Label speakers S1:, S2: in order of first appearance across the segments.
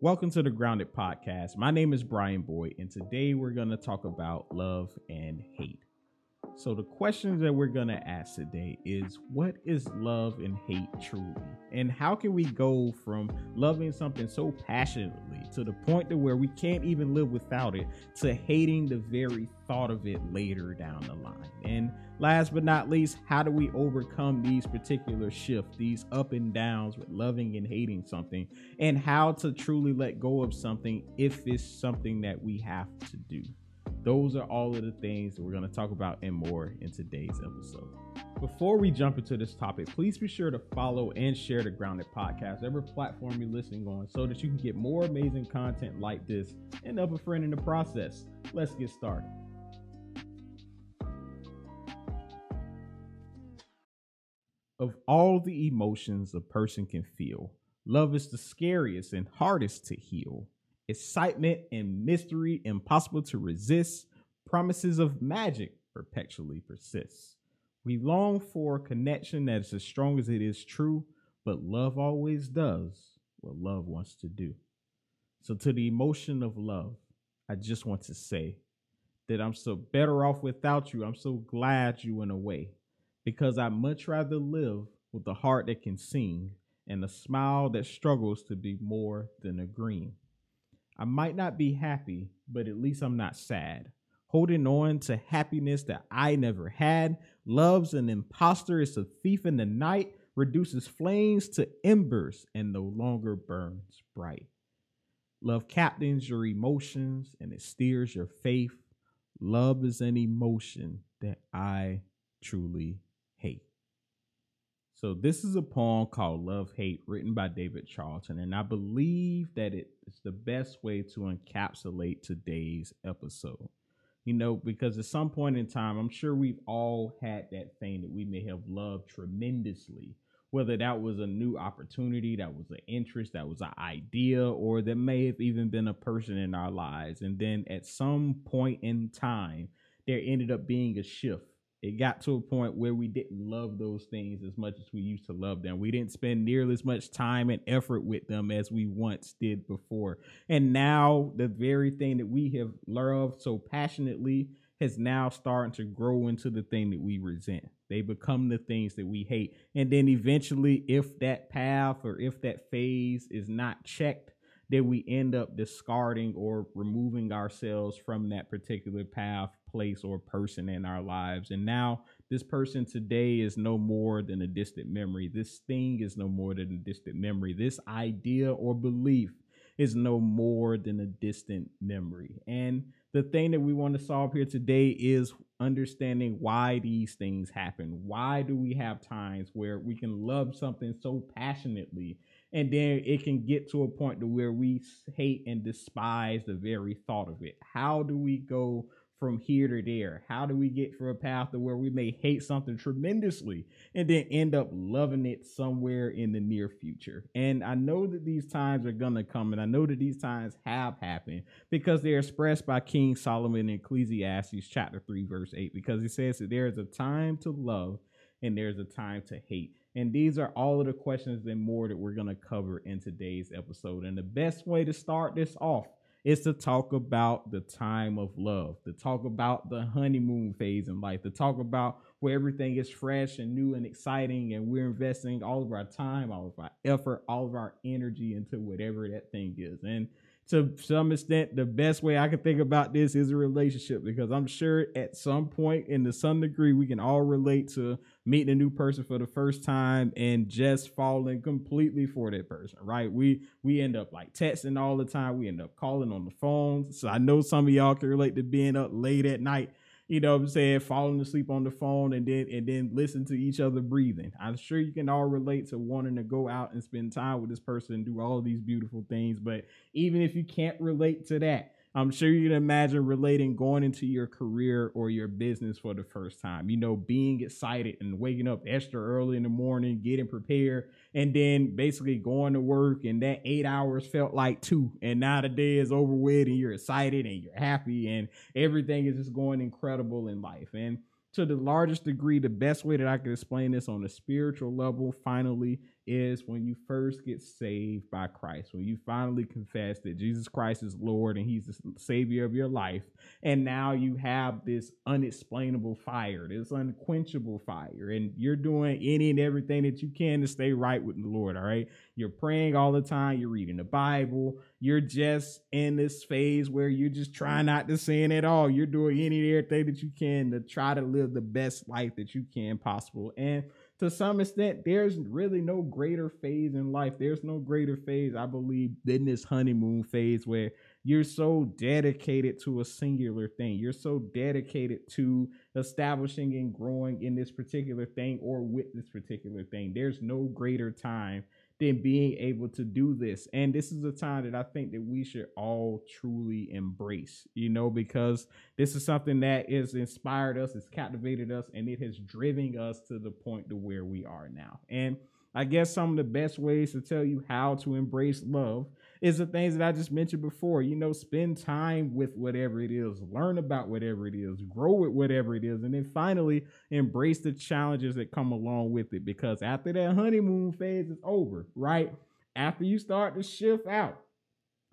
S1: Welcome to the Grounded Podcast. My name is Bryan Boyd, and today we're going to talk about love and hate. So, the questions that we're to ask today is what is love and hate truly? And how can we go from loving something so passionately to the point to where we can't even live without it to hating the very thought of it later down the line? And last but not least, how do we overcome these particular shifts, these up and downs with loving and hating something, and how to truly let go of something if it's something that we have to do? Those are all of the things that we're going to talk about and more in today's episode. Before we jump into this topic, please be sure to follow and share the Grounded Podcast, every platform you're listening on, so that you can get more amazing content like this and help a friend in the process. Let's get started. Of all the emotions a person can feel, love is the scariest and hardest to heal. Excitement and mystery impossible to resist, promises of magic perpetually persist. We long for a connection that is as strong as it is true, but love always does what love wants to do. So, to the emotion of love, I just want to say that I'm so better off without you. I'm so glad you went away because I'd much rather live with a heart that can sing and a smile that struggles to be more than a green. I might not be happy, but at least I'm not sad. Holding on to happiness that I never had, love's an impostor, it's a thief in the night, reduces flames to embers and no longer burns bright. Love captains your emotions and it steers your faith. Love is an emotion that I truly hate. So this is a poem called Love Hate written by David Charlton and I believe that it is the best way to encapsulate today's episode. You know, because at some point in time, I'm sure we've all had that thing that we may have loved tremendously, whether that was a new opportunity, that was an interest, that was an idea, or that may have even been a person in our lives. And then at some point in time, there ended up being a shift it got to a point where we didn't love those things as much as we used to love them. We didn't spend nearly as much time and effort with them as we once did before. And now the very thing that we have loved so passionately has now started to grow into the thing that we resent. They become the things that we hate. And then eventually, if that path or if that phase is not checked, then we end up discarding or removing ourselves from that particular path, place, or person in our lives. And now this person today is no more than a distant memory. This thing is no more than a distant memory. This idea or belief is no more than a distant memory. And the thing that we want to solve here today is understanding why these things happen. Why do we have times where we can love something so passionately and then it can get to a point to where we hate and despise the very thought of it. How do we go from here to there? How do we get from a path to where we may hate something tremendously and then end up loving it somewhere in the near future? And I know that these times are gonna come, and I know that these times have happened because they're expressed by King Solomon in Ecclesiastes chapter 3, verse 8, because he says that there is a time to love and there's a time to hate. And these are all of the questions and more that we're going to cover in today's episode. And the best way to start this off is to talk about the time of love, to talk about the honeymoon phase in life, to talk about where everything is fresh and new and exciting, and we're investing all of our time, all of our effort, all of our energy into whatever that thing is. And to some extent, the best way I can think about this is a relationship because I'm sure at some point, in the some degree, we can all relate to meeting a new person for the first time and just falling completely for that person, right? We we end up like texting all the time. We end up calling on the phone. So I know some of y'all can relate to being up late at night you know what I'm saying, falling asleep on the phone and then and then listen to each other breathing. I'm sure you can all relate to wanting to go out and spend time with this person and do all these beautiful things. But even if you can't relate to that, I'm sure you can imagine relating going into your career or your business for the first time. You know, being excited and waking up extra early in the morning, getting prepared, and then basically going to work. And that eight hours felt like two. And now the day is over with, and you're excited and you're happy, and everything is just going incredible in life. And to the largest degree, the best way that I can explain this on a spiritual level, finally, is when you first get saved by Christ, when you finally confess that Jesus Christ is Lord and He's the Savior of your life. And now you have this unexplainable fire, this unquenchable fire, and you're doing any and everything that you can to stay right with the Lord. All right. You're praying all the time, you're reading the Bible, you're just in this phase where you're just trying not to sin at all. You're doing any and everything that you can to try to live the best life that you can possible. And to some extent, there's really no greater phase in life. There's no greater phase, I believe, than this honeymoon phase where you're so dedicated to a singular thing. You're so dedicated to establishing and growing in this particular thing or with this particular thing. There's no greater time than being able to do this. And this is a time that I think that we should all truly embrace, you know, because this is something that has inspired us, has captivated us, and it has driven us to the point to where we are now. And I guess some of the best ways to tell you how to embrace love is the things that I just mentioned before. You know, spend time with whatever it is, learn about whatever it is, grow with whatever it is, and then finally embrace the challenges that come along with it. Because after that honeymoon phase is over, right? After you start to shift out,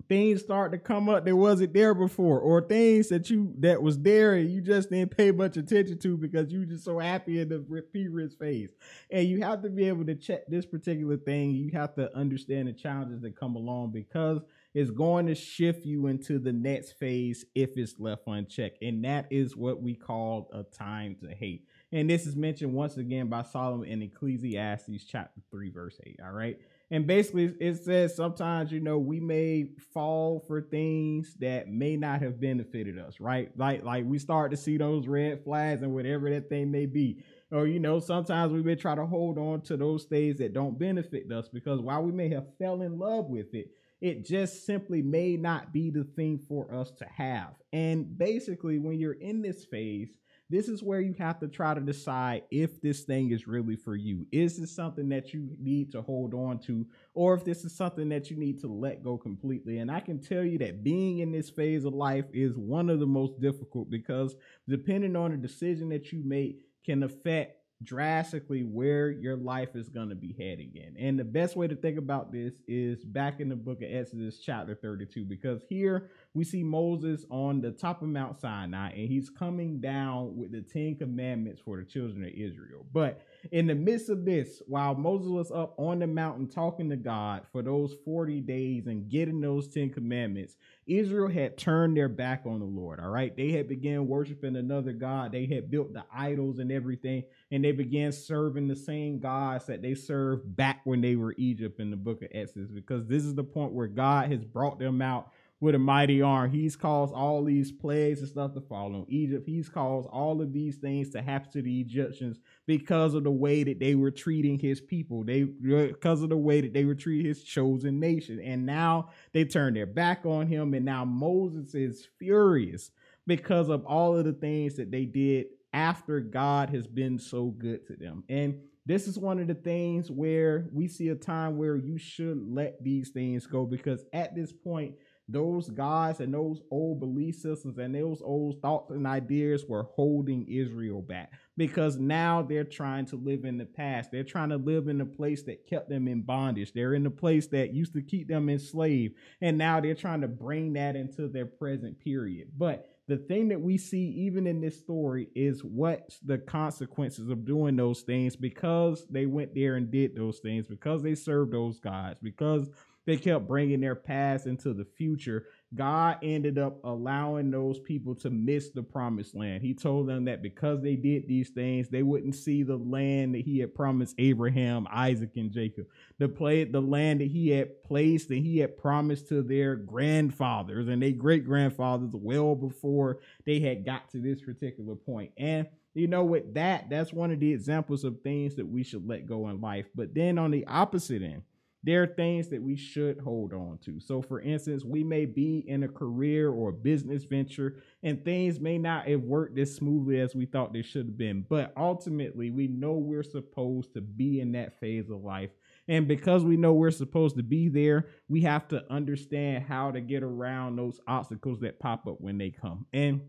S1: things start to come up that wasn't there before or things that you that was there and you just didn't pay much attention to because you just so happy in the previous phase. And you have to be able to check this particular thing. You have to understand the challenges that come along because it's going to shift you into the next phase if it's left unchecked. And that is what we call a time to hate. And this is mentioned once again by solomon in ecclesiastes chapter 3 verse 8 all right and basically it says sometimes you know we may fall for things that may not have benefited us right? Like like we start to see those red flags and whatever that thing may be. Or you know sometimes we may try to hold on to those things that don't benefit us because while we may have fell in love with it it just simply may not be the thing for us to have. And basically when you're in this phase this is where you have to try to decide if this thing is really for you. Is this something that you need to hold on to, or if this is something that you need to let go completely? And I can tell you that being in this phase of life is one of the most difficult because depending on the decision that you make can affect drastically where your life is going to be heading in. And the best way to think about this is back in the book of Exodus, chapter 32, because here we see Moses on the top of Mount Sinai and he's coming down with the Ten Commandments for the children of Israel. But in the midst of this, while Moses was up on the mountain talking to God for those 40 days and getting those 10 commandments, Israel had turned their back on the Lord. All right. They had began worshiping another God. They had built the idols and everything, and they began serving the same gods that they served back when they were Egypt in the book of Exodus, because this is the point where God has brought them out with a mighty arm. He's caused all these plagues and stuff to fall on Egypt. He's caused all of these things to happen to the Egyptians because of the way that they were treating his people. They because of the way that they were treating his chosen nation. And now they turn their back on him. And now Moses is furious because of all of the things that they did after God has been so good to them. And this is one of the things where we see a time where you should let these things go because at this point those gods and those old belief systems and those old thoughts and ideas were holding Israel back because now they're trying to live in the past. They're trying to live in the place that kept them in bondage. They're in the place that used to keep them enslaved. And now they're trying to bring that into their present period. But the thing that we see even in this story is what's the consequences of doing those things because they went there and did those things, because they served those gods, because they kept bringing their past into the future. God ended up allowing those people to miss the promised land. He told them that because they did these things, they wouldn't see the land that he had promised Abraham, Isaac, and Jacob. The play the land that he had placed and he had promised to their grandfathers and their great grandfathers well before they had got to this particular point. And you know, with that, that's one of the examples of things that we should let go in life. But then on the opposite end, there are things that we should hold on to. So, for instance, we may be in a career or a business venture, and things may not have worked as smoothly as we thought they should have been. But ultimately, we know we're supposed to be in that phase of life. And because we know we're supposed to be there, we have to understand how to get around those obstacles that pop up when they come. And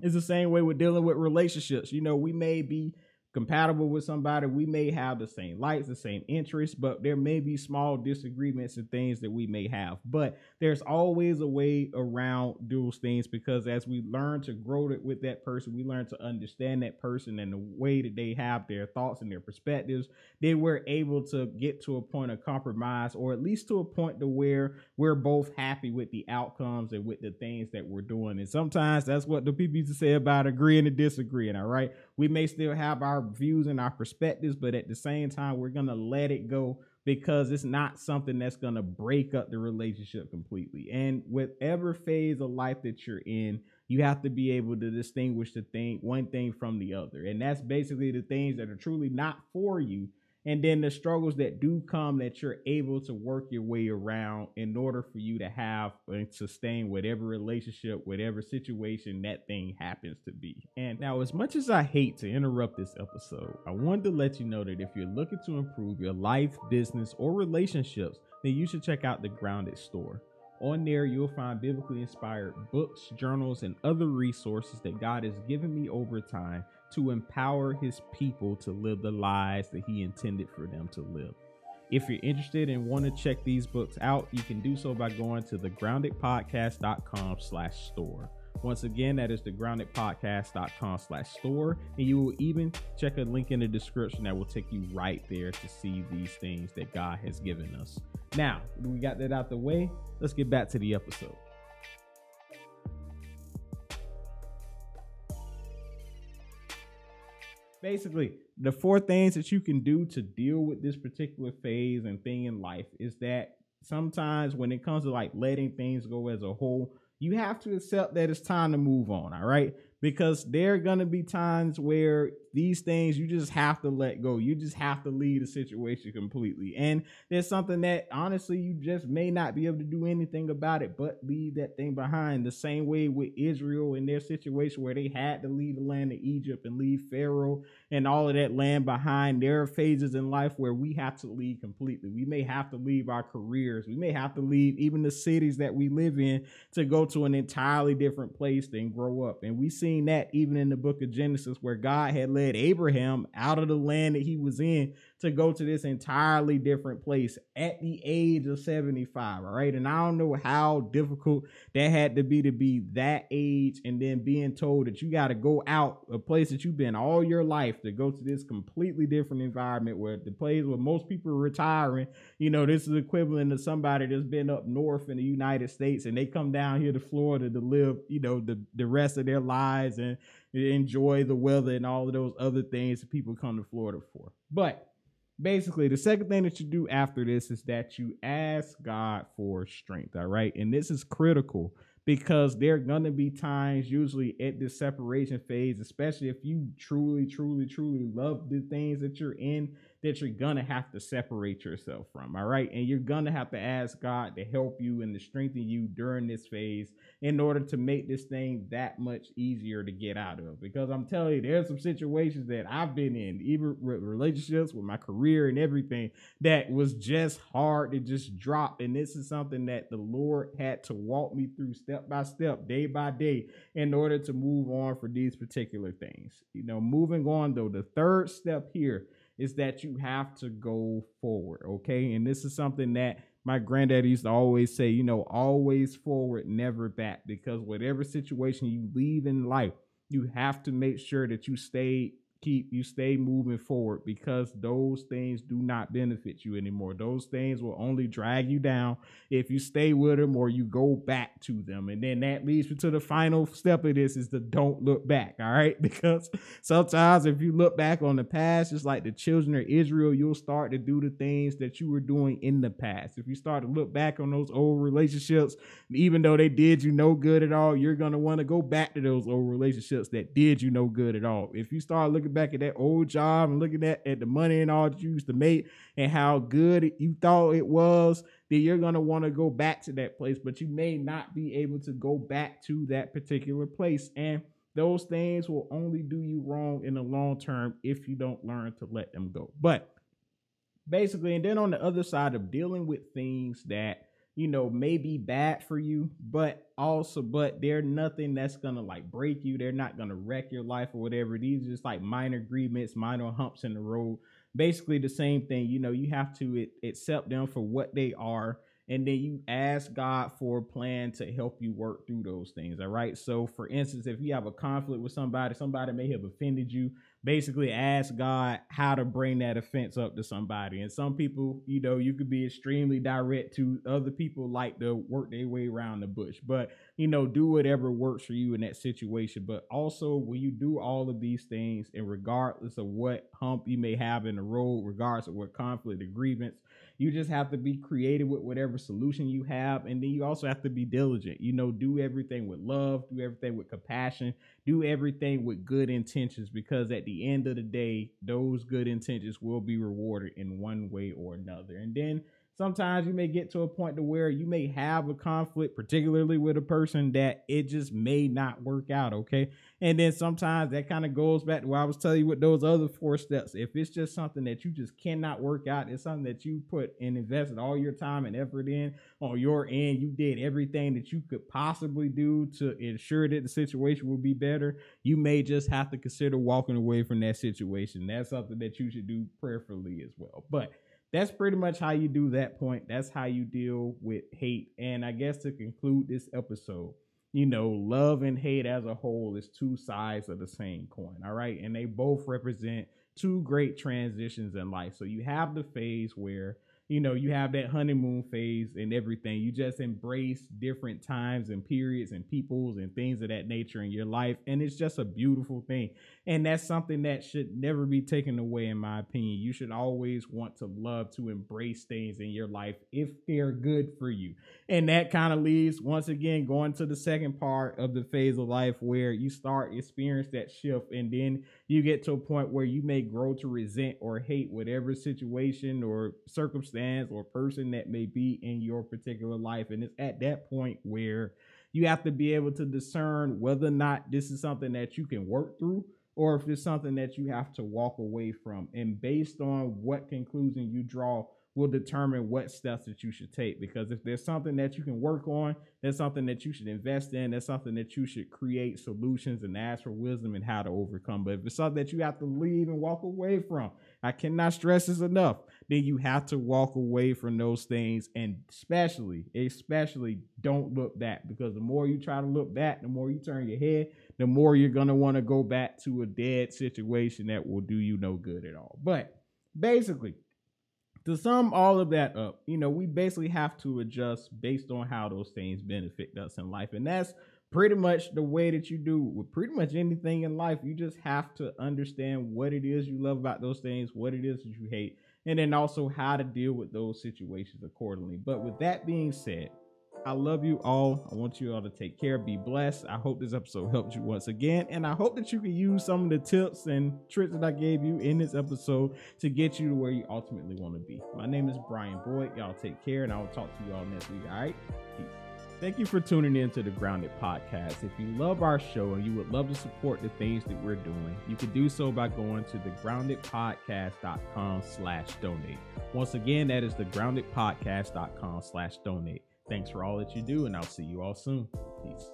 S1: it's the same way with dealing with relationships. You know, we may be compatible with somebody. We may have the same likes, the same interests, but there may be small disagreements and things that we may have. But there's always a way around those things because as we learn to grow with that person, we learn to understand that person and the way that they have their thoughts and their perspectives. Then we're able to get to a point of compromise, or at least to a point to where we're both happy with the outcomes and with the things that we're doing. And sometimes that's what the people used to say about agreeing and disagreeing. All right, we may still have our views and our perspectives, but at the same time, we're gonna let it go because it's not something that's to break up the relationship completely. And whatever phase of life that you're in, you have to be able to distinguish the thing one thing from the other. And that's basically the things that are truly not for you and then the struggles that do come that you're able to work your way around in order for you to have and sustain whatever relationship, whatever situation that thing happens to be. And now, as much as I hate to interrupt this episode, I wanted to let you know that if you're looking to improve your life, business, or relationships, then you should check out the Grounded Store. On there, you'll find biblically inspired books, journals, and other resources that God has given me over time to empower his people to live the lives that he intended for them to live. If you're interested and want to check these books out, you can do so by going to thegroundedpodcast.com slash store. Once again, that is thegroundedpodcast.com slash store. And you will even check a link in the description that will take you right there to see these things that God has given us. Now, we got that out the way. Let's get back to the episode. basically the four things that you can do to deal with this particular phase and thing in life is that sometimes when it comes to like letting things go as a whole you have to accept that it's time to move on all right because there are going to be times where these things you just have to let go. You just have to leave the situation completely. And there's something that honestly you just may not be able to do anything about it but leave that thing behind. The same way with Israel in their situation where they had to leave the land of Egypt and leave Pharaoh and all of that land behind. There are phases in life where we have to leave completely. We may have to leave our careers. We may have to leave even the cities that we live in to go to an entirely different place and grow up. And we seen that even in the book of Genesis where God had led led Abraham out of the land that he was in to go to this entirely different place at the age of 75. All right. And I don't know how difficult that had to be to be that age and then being told that you got to go out a place that you've been all your life to go to this completely different environment where the place where most people are retiring. You know, this is equivalent to somebody that's been up north in the United States and they come down here to Florida to live, you know, the, the rest of their lives and enjoy the weather and all of those other things that people come to Florida for. But basically, the second thing that you do after this is that you ask God for strength. All right. And this is critical because there are going to be times, usually at this separation phase, especially if you truly, truly, truly love the things that you're in that you're gonna have to separate yourself from. All right. And you're gonna have to ask God to help you and to strengthen you during this phase in order to make this thing that much easier to get out of. Because I'm telling you, there's some situations that I've been in, even with relationships, with my career and everything, that was just hard to just drop. And this is something that the Lord had to walk me through step by step, day by day, in order to move on for these particular things. You know, moving on though, the third step here is that you have to go forward. Okay. And this is something that my granddad used to always say, you know, always forward, never back, because whatever situation you leave in life, you have to make sure that you stay keep you stay moving forward because those things do not benefit you anymore. Those things will only drag you down if you stay with them or you go back to them. And then that leads me to the final step of this is the don't look back. All right. Because sometimes if you look back on the past, just like the children of Israel, you'll start to do the things that you were doing in the past. If you start to look back on those old relationships, even though they did you no good at all, you're to want to go back to those old relationships that did you no good at all. If you start looking back at that old job and looking at, at the money and all that you used to make and how good you thought it was, then you're going to want to go back to that place, but you may not be able to go back to that particular place. And those things will only do you wrong in the long term if you don't learn to let them go. But basically, and then on the other side of dealing with things that you know, may be bad for you, but also, but they're nothing that's gonna like break you. They're not gonna wreck your life or whatever. These are just like minor agreements, minor humps in the road. Basically, the same thing. You know, you have to accept them for what they are and then you ask God for a plan to help you work through those things. All right. So, for instance, if you have a conflict with somebody, somebody may have offended you. Basically, ask God how to bring that offense up to somebody. And some people, you know, you could be extremely direct to other people, like to work their way around the bush. But you know, do whatever works for you in that situation. But also, when you do all of these things, and regardless of what hump you may have in the road, regardless of what conflict or grievance you just have to be creative with whatever solution you have. And then you also have to be diligent. You know, do everything with love, do everything with compassion, do everything with good intentions because at the end of the day, those good intentions will be rewarded in one way or another. And then sometimes you may get to a point to where you may have a conflict particularly with a person that it just may not work out okay? And then sometimes that kind of goes back to what i was telling you with those other four steps. If it's just something that you just cannot work out it's something that you put and invested all your time and effort in on your end you did everything that you could possibly do to ensure that the situation will be better you may just have to consider walking away from that situation. That's something that you should do prayerfully as well. But that's pretty much how you do that point. That's how you deal with hate. And I guess to conclude this episode, you know, love and hate as a whole is two sides of the same coin. All right. And they both represent two great transitions in life. So you have the phase where you know, you have that honeymoon phase and everything. You just embrace different times and periods and peoples and things of that nature in your life. And it's just a beautiful thing. And that's something that should never be taken away, in my opinion. You should always want to love to embrace things in your life if they're good for you. And that kind of leads, once again, going to the second part of the phase of life where you start experience that shift and then you get to a point where you may grow to resent or hate whatever situation or circumstance or person that may be in your particular life. And it's at that point where you have to be able to discern whether or not this is something that you can work through or if it's something that you have to walk away from. And based on what conclusion you draw will determine what steps that you should take. Because if there's something that you can work on, there's something that you should invest in, there's something that you should create solutions and ask for wisdom and how to overcome. But if it's something that you have to leave and walk away from, I cannot stress this enough, then you have to walk away from those things. And especially, especially don't look back because the more you try to look back, the more you turn your head, the more you're going to want to go back to a dead situation that will do you no good at all. But basically, to sum all of that up, you know, we basically have to adjust based on how those things benefit us in life. And that's pretty much the way that you do with pretty much anything in life. You just have to understand what it is you love about those things, what it is that you hate, and then also how to deal with those situations accordingly. But with that being said, I love you all. I want you all to take care, be blessed. I hope this episode helped you once again. And I hope that you can use some of the tips and tricks that I gave you in this episode to get you to where you ultimately want to be. My name is Bryan Boyd. Y'all take care, and I will talk to you all next week. All right? Peace. Thank you for tuning in to the Grounded Podcast. If you love our show and you would love to support the things that we're doing, you can do so by going to thegroundedpodcast.com slash donate. Once again, that is thegroundedpodcast.com slash donate. Thanks for all that you do, and I'll see you all soon. Peace.